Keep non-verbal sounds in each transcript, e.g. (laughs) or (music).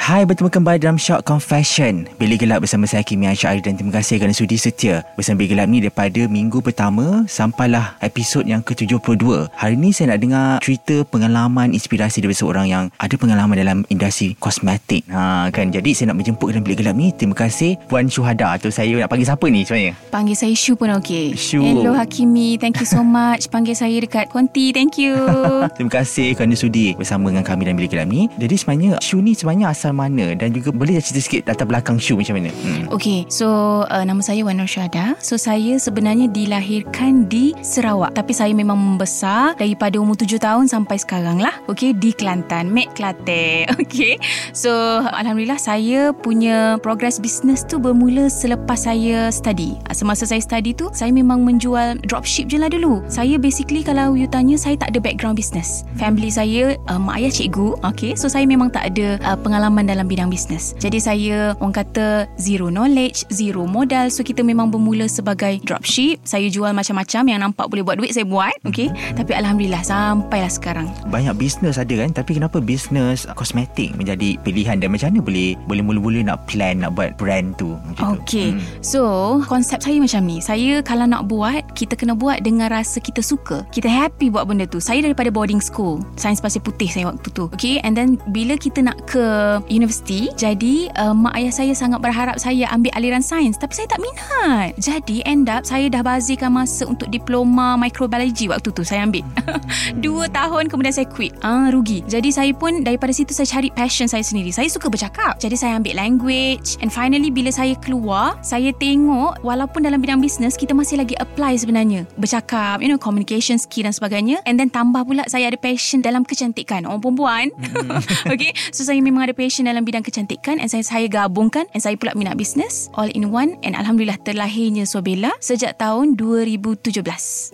Hai, bertemu kembali dalam Shock Confession Bilik Gelap bersama saya Kimi Ansyari Dan terima kasih kerana sudi setia Bersama Bilik Gelap ni daripada minggu pertama Sampailah episod yang ke-72 Hari ni saya nak dengar cerita pengalaman inspirasi daripada seorang yang Ada pengalaman dalam industri kosmetik ha, kan? Jadi saya nak menjemput dalam Bilik Gelap ni Terima kasih Puan Syuhada Atau saya nak panggil siapa ni sebenarnya? Panggil saya Shu pun okey. Shu. Hello Hakimi, thank you so much. Panggil saya dekat Konti, thank you. (laughs) Terima kasih kerana sudi bersama dengan kami dalam Bilik Gelap ni Jadi sebenarnya Shu ni sebenarnya asal mana Dan juga boleh cerita sikit latar belakang Shu macam mana? Hmm. Okay, so uh, nama saya Wan Nur Syahda. So saya sebenarnya dilahirkan di Sarawak. Tapi saya memang membesar daripada umur 7 tahun sampai sekarang lah. Okay, di Kelantan. Mek Kelate. (laughs) Okay. So Alhamdulillah saya punya progress business tu bermula selepas saya study. Uh, Semasa saya study tu, saya memang menjual dropship je lah dulu. Saya basically kalau you tanya, saya tak ada background business. Family saya, uh, mak ayah cikgu. Okay, so saya memang tak ada uh, pengalaman dalam bidang bisnes. Jadi saya orang kata zero knowledge, zero modal. So kita memang bermula sebagai dropship. Saya jual macam-macam yang nampak boleh buat duit saya buat. Okay. Tapi Alhamdulillah sampailah sekarang. Banyak bisnes ada kan Tapi kenapa bisnes kosmetik menjadi pilihan Dan macam mana boleh Boleh mula-mula nak plan Nak buat brand tu macam tu? Okay. Hmm. So konsep saya macam ni. Saya kalau nak buat, kita kena buat dengan rasa kita suka. Kita happy buat benda tu. Saya daripada boarding school. Sains pasir putih saya waktu tu. Okay. And then bila kita nak ke universiti, jadi uh, mak ayah saya sangat berharap saya ambil aliran sains. Tapi saya tak minat. Jadi end up saya dah bazirkan masa untuk diploma microbiology waktu tu saya ambil. (laughs) Dua tahun kemudian saya quit. Ah rugi. Jadi saya pun daripada situ saya cari passion saya sendiri. Saya suka bercakap. Jadi saya ambil language and finally bila saya keluar, saya tengok walaupun dalam bidang bisnes kita masih lagi apply sebenarnya. Bercakap, you know, communication skill dan sebagainya. And then tambah pula saya ada passion dalam kecantikan. Orang perempuan. (laughs) okay. So saya memang ada passion dalam bidang kecantikan and saya saya gabungkan and saya pula minat bisnes all in one and alhamdulillah terlahirnya Sobela sejak tahun 2017.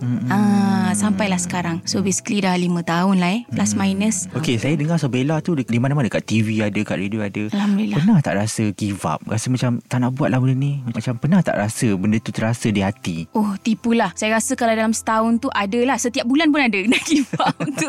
Hmm. Ah sampailah sekarang. So basically dah 5 tahun lah eh plus minus. Okey, saya dengar Sobela tu di mana-mana kat TV ada, kat radio ada. Alhamdulillah. Pernah tak rasa give up? Rasa macam tak nak buat lah benda ni? Macam pernah tak rasa benda tu terasa di hati? Oh tipulah Saya rasa kalau dalam setahun tu Adalah Setiap bulan pun ada (laughs) Nak give up tu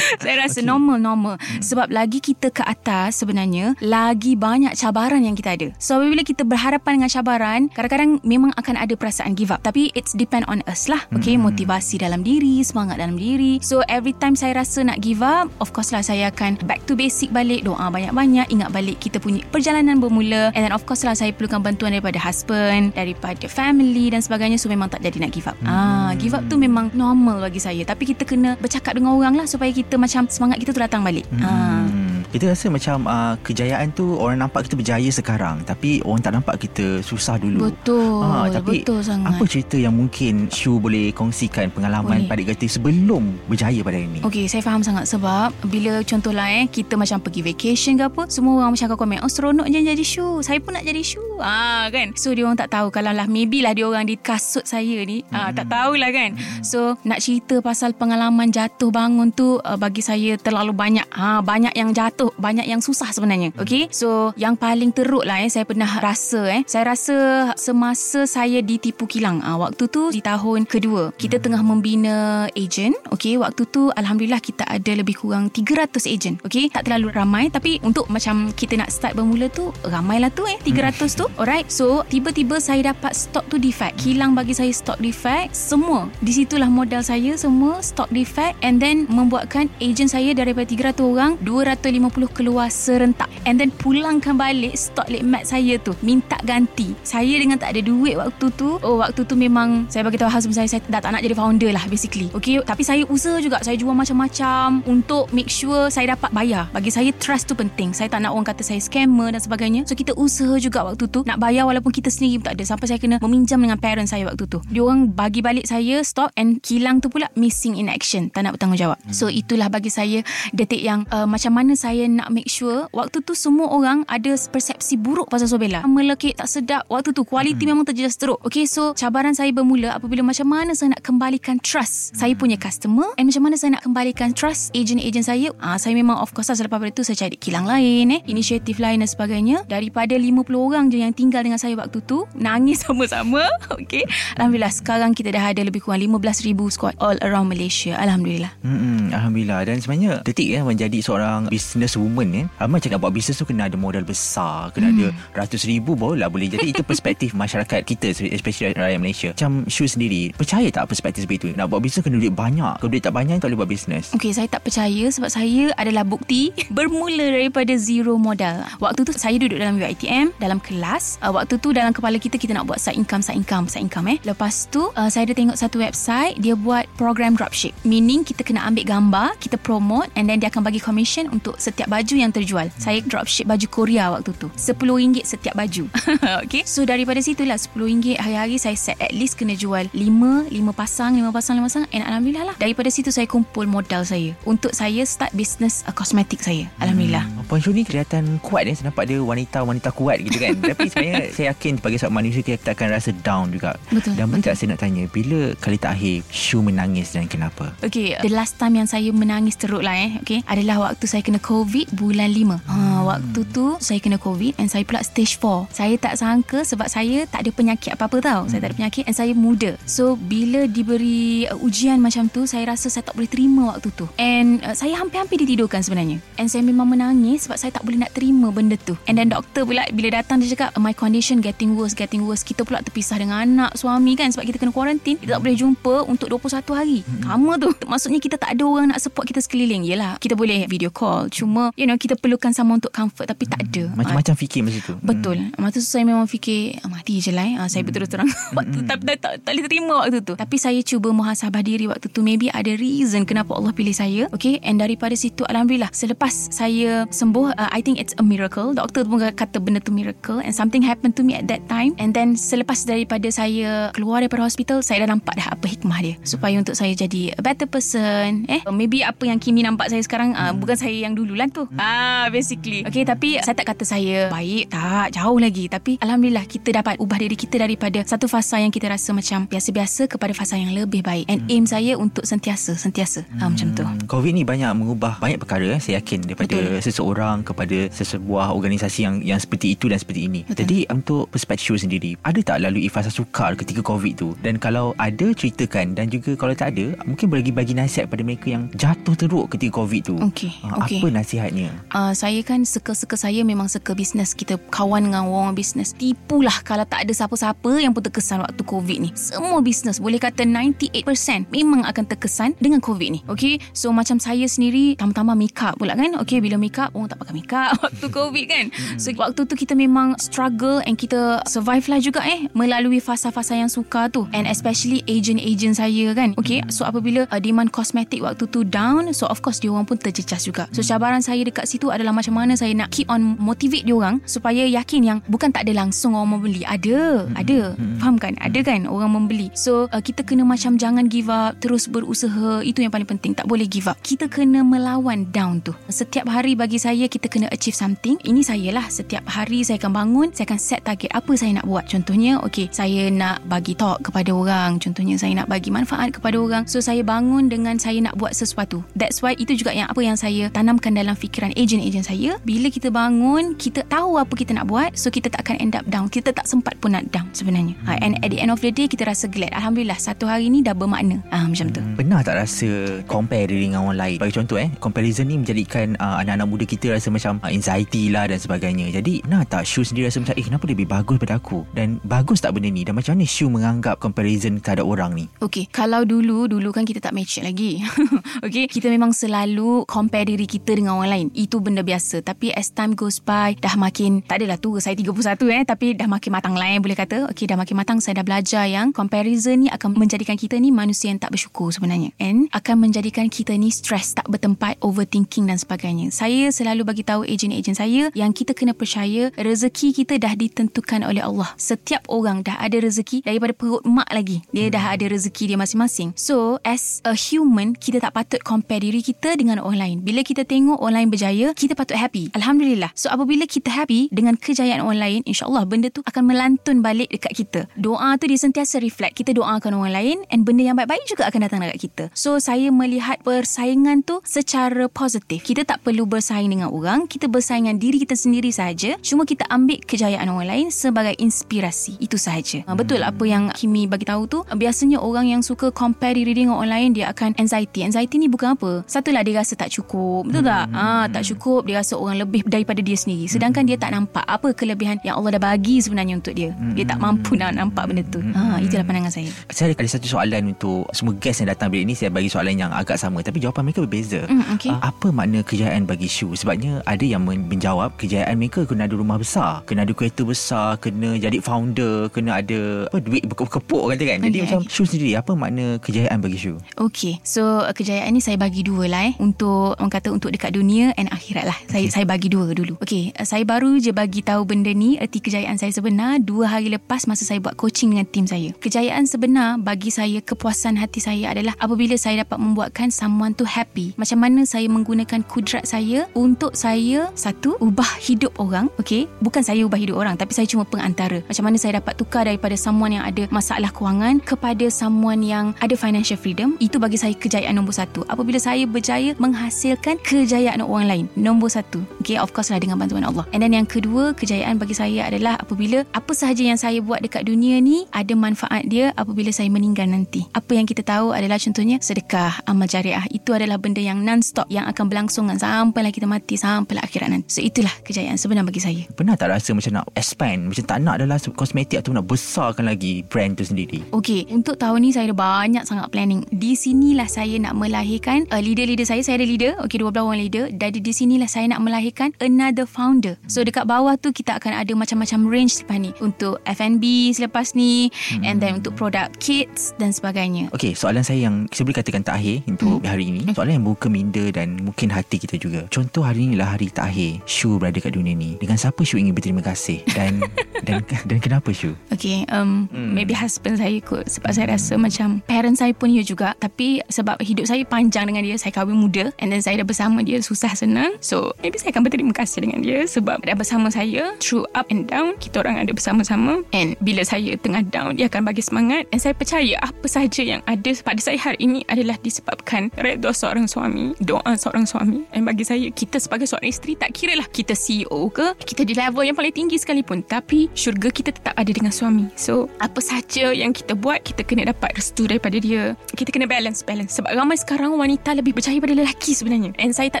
Saya rasa okay. normal normal hmm. Sebab lagi kita ke atas Sebenarnya Lagi banyak cabaran yang kita ada. So apabila kita berhadapan dengan cabaran Kadang-kadang memang akan ada perasaan give up. Tapi it's depend on us lah. Okay Hmm. motivasi dalam diri Semangat dalam diri. So every time saya rasa nak give up Of course lah saya akan Back to basic balik Doa banyak-banyak Ingat balik kita punya Perjalanan bermula. And then of course lah Saya perlukan bantuan daripada husband Daripada family dan sebagainya. So memang tak jadi nak give up. Ah, Give up tu memang normal bagi saya. Tapi kita kena bercakap dengan orang lah Supaya kita macam Semangat kita tu datang balik. Ah. Hmm. Kita rasa macam uh, kejayaan tu orang nampak kita berjaya sekarang tapi orang tak nampak kita susah dulu. Betul Ah, tapi Betul sangat Apa cerita yang mungkin Shu boleh kongsikan pengalaman Boleh. pada kata sebelum berjaya pada hari ini? Okey, saya faham sangat sebab bila contohlah eh kita macam pergi vacation ke apa, semua orang macam akan komen, "Oh, seronok je jadi shoe. Saya pun nak jadi shoe." Ah, kan. So dia orang tak tahu kalau lah maybe lah dia orang di kasut saya ni, ah tak tahulah kan. So nak cerita pasal pengalaman jatuh bangun tu uh, bagi saya terlalu banyak. Ah, banyak yang jatuh, banyak yang susah sebenarnya. Okey. So yang paling teruk lah eh saya pernah rasa eh. Saya rasa semasa saya ditipu kilang. Ah, waktu tu di tahun kedua. Kita tengah membina agent. Okey, waktu tu alhamdulillah kita ada lebih kurang 300 agent. Okey, tak terlalu ramai tapi untuk macam kita nak start bermula tu ramailah tu eh 300 tu. Alright. So tiba-tiba saya dapat stok tu defect. Kilang bagi saya stok defect semua. Di situlah modal saya semua stok defect and then membuatkan agent saya daripada 300 orang 250 50 keluar serentak and then pulangkan balik stok late mat saya tu. Minta ganti. Saya dengan tak ada duit waktu tu oh waktu tu memang saya bagi tahu husband saya saya dah tak nak jadi founder lah basically. Okay? Tapi saya usaha juga. Saya jual macam-macam untuk make sure saya dapat bayar. Bagi saya trust tu penting. Saya tak nak orang kata saya scammer dan sebagainya. So kita usaha juga waktu tu nak bayar walaupun kita sendiri pun tak ada. Sampai saya kena meminjam dengan parents saya waktu tu. Dia orang bagi balik saya stok and kilang tu pula missing in action. Tak nak bertanggungjawab. So itulah bagi saya detik yang uh, macam mana saya nak make sure waktu tu semua orang ada persepsi buruk pasal Sobela melekit tak sedap waktu tu kualiti memang terjejas teruk okay? So cabaran saya bermula apabila macam mana saya nak kembalikan trust. Saya punya customer and macam mana saya nak kembalikan trust agent-agent saya uh, saya memang of course lah selepas itu saya cari kilang lain eh inisiatif lain dan sebagainya. Daripada 50 orang je yang tinggal dengan saya waktu tu nangis (laughs) sama-sama okay? Alhamdulillah sekarang kita dah ada lebih kurang 15,000 squad all around Malaysia Alhamdulillah. Hmm, Alhamdulillah. Dan sebenarnya Detik ya Menjadi seorang business woman ya Ramai cakap buat bisnes tu Kena ada modal besar Kena ada Ratus ribu Barulah boleh jadi Itu (laughs) perspektif masyarakat kita Especially rakyat Malaysia Macam Shu sendiri Percaya tak perspektif seperti itu Nak buat bisnes Kena duit banyak Kalau duit tak banyak Tak boleh buat bisnes Okay, saya tak percaya sebab saya adalah bukti (laughs) bermula daripada zero modal. Waktu tu saya duduk dalam UiTM, dalam kelas. Uh, waktu tu dalam kepala kita, kita nak buat side income, side income, side income eh. Lepas tu, uh, saya ada tengok satu website, dia buat program dropship. Meaning, kita kena ambil gambar, kita promote and then dia akan bagi commission untuk setiap baju yang terjual. Saya dropship baju Korea waktu tu. RM10 setiap baju. (laughs) okay. So, daripada situlah RM10 hari-hari saya set at least kena jual 5, 5 pasang, 5 pasang, 5 pasang. And Alhamdulillah lah. Daripada situ saya kumpul modal saya. Untuk saya start business uh, kosmetik saya. Alhamdulillah. Hmm. Puan Shu ni kelihatan kuat ya Saya nampak dia wanita-wanita kuat gitu kan (laughs) Tapi sebenarnya saya yakin Sebagai seorang manusia Kita akan rasa down juga Betul, Dan betul. betul saya nak tanya Bila kali terakhir Shu menangis dan kenapa Okay, the last time yang saya menangis teruk lah eh, okay, adalah waktu saya kena COVID bulan 5. Ha, waktu tu saya kena COVID and saya pula stage 4. Saya tak sangka sebab saya tak ada penyakit apa-apa tau. Saya tak ada penyakit and saya muda. So, bila diberi uh, ujian macam tu, saya rasa saya tak boleh terima waktu tu. And uh, saya hampir-hampir ditidurkan sebenarnya. And saya memang menangis sebab saya tak boleh nak terima benda tu. And then doktor pula bila datang dia cakap, my condition getting worse, getting worse. Kita pula terpisah dengan anak, suami kan sebab kita kena kuarantin. Kita tak boleh jumpa untuk 21 hari. Lama tu. Maksudnya kita tak ada orang nak support kita sekeliling. Yelah, kita boleh video call. Cuma, you know, kita perlukan sama untuk comfort tapi tak ada. Macam-macam fikir masa tu Betul. Hmm. Masa tu saya memang fikir ah, mati je lah eh. Ah, saya betul terang waktu tak, tak, tak, tak boleh terima waktu tu. Tapi saya cuba muhasabah diri waktu tu. Maybe ada reason kenapa Allah pilih saya. Okay. And daripada situ Alhamdulillah. Selepas saya sembuh, uh, I think it's a miracle. Doktor pun kata benda tu miracle. And something happened to me at that time. And then selepas daripada saya keluar daripada hospital, saya dah nampak dah apa hikmah dia. Supaya untuk saya jadi a better person. Eh, maybe apa yang Kimi nampak saya sekarang, uh, bukan saya yang dulu lah tu. Ah, basically. Okay, tapi saya tak kata saya baik. Tak, jauh lagi. Tapi Alhamdulillah, kita dapat ubah diri kita daripada satu fasa yang kita rasa macam biasa-biasa kepada fasa yang lebih baik. And aim saya untuk sentiasa, sentiasa. Ah, macam tu. Hmm, COVID ni banyak mengubah banyak perkara eh, saya yakin daripada Betul. seseorang kepada sesebuah organisasi yang yang seperti itu dan seperti ini. Betul. Jadi untuk perspektif sendiri, ada tak lalui fasa sukar ketika COVID tu? Dan kalau ada ceritakan dan juga kalau tak ada, mungkin boleh bagi nasihat pada mereka yang jatuh teruk ketika COVID tu. Okey, Ah, okey. Apa nasihatnya? Uh, saya kan suka-suka saya memang suka bisnes kita kawan dengan orang bisnes tipulah kalau tak ada siapa-siapa yang pun terkesan waktu covid ni semua bisnes boleh kata 98% memang akan terkesan dengan covid ni okay so macam saya sendiri tambah-tambah make up pula kan okay bila make up orang tak pakai make up (laughs) waktu covid kan. So waktu tu kita memang struggle and kita survive lah juga eh melalui fasa-fasa yang sukar tu. And especially agent-agent saya kan. Okay so apabila uh, demand kosmetik waktu tu down so of course dia orang pun terjejas juga. So cabaran saya dekat situ adalah macam mana saya nak keep on motivate dia orang supaya yakin yang bukan tak ada langsung orang membeli ada ada. Faham kan? Ada kan orang membeli. So uh, kita kena macam jangan give up terus berusaha. Itu yang paling penting. Tak boleh give up. Kita kena melawan down tu. Setiap hari bagi saya kita kena achieve something ini saya lah setiap hari saya akan bangun saya akan set target apa saya nak buat. Contohnya okay saya nak bagi talk kepada orang. Contohnya saya nak bagi manfaat kepada orang. So saya bangun dengan saya nak buat sesuatu. That's why itu juga yang apa yang saya tanamkan dalam fikiran agent-agent saya. Bila kita bangun kita tahu apa kita nak buat so kita tak akan end up down. Kita tak sempat pun nak down sebenarnya. Ha, and at the end of the day kita rasa glad. Alhamdulillah satu hari ni dah bermakna. Ah, macam tu. Pernah tak rasa compare diri dengan orang lain? Bagi contoh eh, comparison ni menjadikan uh, anak-anak muda kita kita rasa macam uh, anxiety lah dan sebagainya. Jadi nah tak Shu sendiri rasa macam eh kenapa dia lebih bagus pada aku dan bagus tak benda ni dan macam mana Shu menganggap comparison terhadap orang ni? Okay, kalau dulu, dulu kan kita tak mature lagi. (laughs) okay, kita memang selalu compare diri kita dengan orang lain. Itu benda biasa. Tapi as time goes by, dah makin, tak adalah tu, saya 31 eh, tapi dah makin matang lah eh, boleh kata. Okay, dah makin matang, saya dah belajar yang comparison ni akan menjadikan kita ni manusia yang tak bersyukur sebenarnya. And akan menjadikan kita ni stress, tak bertempat, overthinking dan sebagainya. Saya selalu bagi tahu ejen-ejen saya yang kita kena percaya rezeki kita dah ditentukan oleh Allah. Setiap orang dah ada rezeki daripada perut mak lagi. Dia dah ada rezeki dia masing-masing. So, as a human, kita tak patut compare diri kita dengan orang lain. Bila kita tengok orang lain berjaya, kita patut happy. Alhamdulillah. So, apabila kita happy dengan kejayaan orang lain, insyaAllah benda tu akan melantun balik dekat kita. Doa tu dia sentiasa reflect. Kita doakan orang lain and benda yang baik-baik juga akan datang dekat kita. So, saya melihat persaingan tu secara positif. Kita tak perlu bersaing dengan orang. Kita bersaing dengan diri kita sendiri saja. Cuma kita ambil kejayaan orang lain sebagai inspirasi. Itu sahaja. Ha, betul apa yang Kimi bagi tahu tu. Biasanya orang yang suka compare diri dengan orang lain dia akan anxiety. Anxiety ni bukan apa. Satulah dia rasa tak cukup. Betul tak? Ah, tak cukup. Dia rasa orang lebih daripada dia sendiri. Sedangkan dia tak nampak apa kelebihan yang Allah dah bagi sebenarnya untuk dia. Dia tak mampu nak nampak benda tu. Ha, itulah pandangan saya. Saya ada satu soalan untuk semua guest yang datang bilik ni Saya bagi soalan yang agak sama Tapi jawapan mereka berbeza Hmm, okay. Ah, Apa makna kejayaan bagi Shu? Sebabnya ada yang men- menjawab Kejayaan mereka kena ada rumah besar Kena ada kereta besar Kena jadi founder Kena ada apa, duit berkepuk kata kan Jadi Okay, macam Shu sendiri Apa makna kejayaan bagi Shu? Okay, so uh, kejayaan ni saya bagi dua lah eh untuk orang kata untuk dekat dunia and akhirat lah. Saya Okay. saya bagi dua dulu. Okay, uh, saya baru je bagi tahu benda ni erti kejayaan saya sebenar dua hari lepas masa saya buat coaching dengan tim saya. Kejayaan sebenar bagi saya kepuasan hati saya adalah apabila saya dapat membuatkan someone tu happy. Macam mana saya menggunakan kudrat saya untuk saya satu ubah hidup orang. Okay, bukan saya ubah hidup orang tapi saya cuma pengantara. Macam mana saya dapat tukar daripada someone yang ada masalah kewangan kepada someone yang ada financial freedom. Itu bagi saya kejayaan nombor satu. Apabila saya berjaya menghasilkan kejayaan orang lain. Nombor satu. Okay, of course lah dengan bantuan Allah. And then yang kedua, kejayaan bagi saya adalah apabila apa sahaja yang saya buat dekat dunia ni ada manfaat dia apabila saya meninggal nanti. Apa yang kita tahu adalah contohnya sedekah, amal jariah. Itu adalah benda yang non-stop yang akan berlangsung sampailah kita mati, sampailah akhirat nanti. So itulah kejayaan sebenar bagi saya. Pernah tak rasa macam nak expand Macam tak nak adalah kosmetik Atau nak besarkan lagi Brand tu sendiri Okey, untuk tahun ni saya ada banyak sangat planning. Di sinilah saya nak melahirkan uh, leader-leader saya. Saya ada leader, okey 12 orang leader. Dan di sinilah saya nak melahirkan another founder. So dekat bawah tu kita akan ada macam-macam range selepas ni. Untuk F&B selepas ni hmm. and then untuk produk kids dan sebagainya. Okey, soalan saya yang saya boleh katakan terakhir untuk Hmm. hari ini. Soalan yang membuka minda dan mungkin hati kita juga. Contoh hari ini lah hari terakhir Shu berada kat dunia ni. Dengan siapa Shu ingin berterima kasih dan (laughs) dan dan kenapa Shu? Okay, um, Hmm. hmm. maybe husband saya kot sebab saya rasa macam parents saya pun ya juga tapi sebab hidup saya panjang dengan dia saya kahwin muda and then saya dah bersama dia susah senang so maybe saya akan berterima kasih dengan dia sebab dah bersama saya through up and down kita orang ada bersama-sama and bila saya tengah down dia akan bagi semangat and saya percaya apa sahaja yang ada pada saya hari ini adalah disebabkan redha seorang suami doa seorang suami and bagi saya kita sebagai seorang isteri tak kira lah kita CEO ke kita di level yang paling tinggi sekalipun. Tapi syurga kita tetap ada dengan suami. So apa sahaja yang kita buat kita kena dapat restu daripada dia. Kita kena balance balance. Sebab ramai sekarang wanita lebih berjaya pada lelaki sebenarnya. And saya tak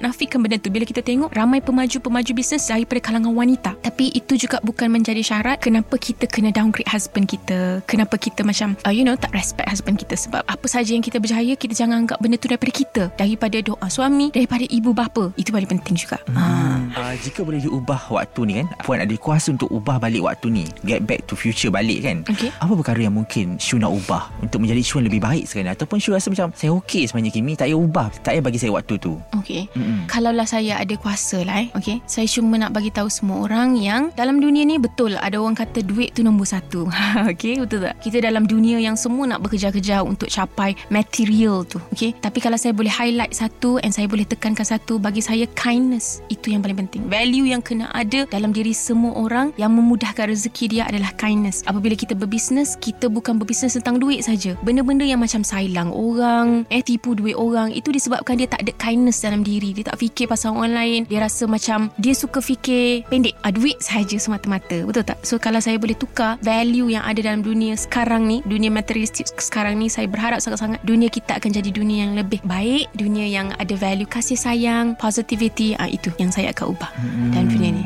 nafikan benda tu. Bila kita tengok ramai pemaju-pemaju bisnes daripada kalangan wanita. Tapi itu juga bukan menjadi syarat kenapa kita kena downgrade husband kita. Kenapa kita macam uh, you know tak respect husband kita. Sebab apa sahaja yang kita berjaya kita jangan anggap benda tu daripada kita. Daripada doa suami daripada ibu bapa. Itu paling penting juga hmm. Uh, jika boleh diubah waktu ni kan Puan ada kuasa untuk ubah balik waktu ni Get back to future balik kan Okay. Apa perkara yang mungkin Shu nak ubah Untuk menjadi Shu lebih baik sekarang Ataupun Shu rasa macam Saya okey sebenarnya Kimi Tak payah ubah Tak payah bagi saya waktu tu Okay. Mm-mm. Kalaulah saya ada kuasa lah eh. Okay. Saya cuma nak bagi tahu semua orang yang dalam dunia ni betul ada orang kata duit tu nombor satu. (laughs) okay. Betul tak? Kita dalam dunia yang semua nak bekerja-kerja untuk capai material tu. Okay. Tapi kalau saya boleh highlight satu and saya boleh tekankan satu bagi saya kindness. Itu yang paling penting. Value yang kena ada dalam diri semua orang yang memudahkan rezeki dia adalah kindness. Apabila kita berbisnes, kita bukan berbisnes tentang duit saja. Benda-benda yang macam sailang orang, eh tipu duit orang, itu disebabkan dia tak ada kindness dalam diri. Dia tak fikir pasal orang lain. Dia rasa macam dia suka fikir pendek. Ah, duit sahaja semata-mata. Betul tak? So kalau saya boleh tukar value yang ada dalam dunia sekarang ni, dunia materialistik sekarang ni, saya berharap sangat-sangat dunia kita akan jadi dunia yang lebih baik, dunia yang ada value kasih sayang, positivity Jadi uh, itu yang saya akan ubah hmm. dalam filem ni.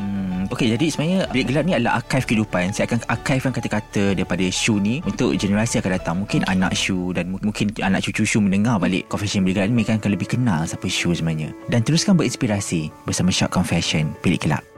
Okey, jadi sebenarnya Bilik Gelap ni adalah archive kehidupan. Saya akan archivekan kata-kata daripada Shu ni untuk generasi akan datang. Mungkin okay. anak Shu dan mungkin anak cucu Shu mendengar balik Confession Bilik Gelap ni mereka akan lebih kenal siapa Shu sebenarnya. Dan teruskan berinspirasi bersama Shock Confession Bilik Gelap.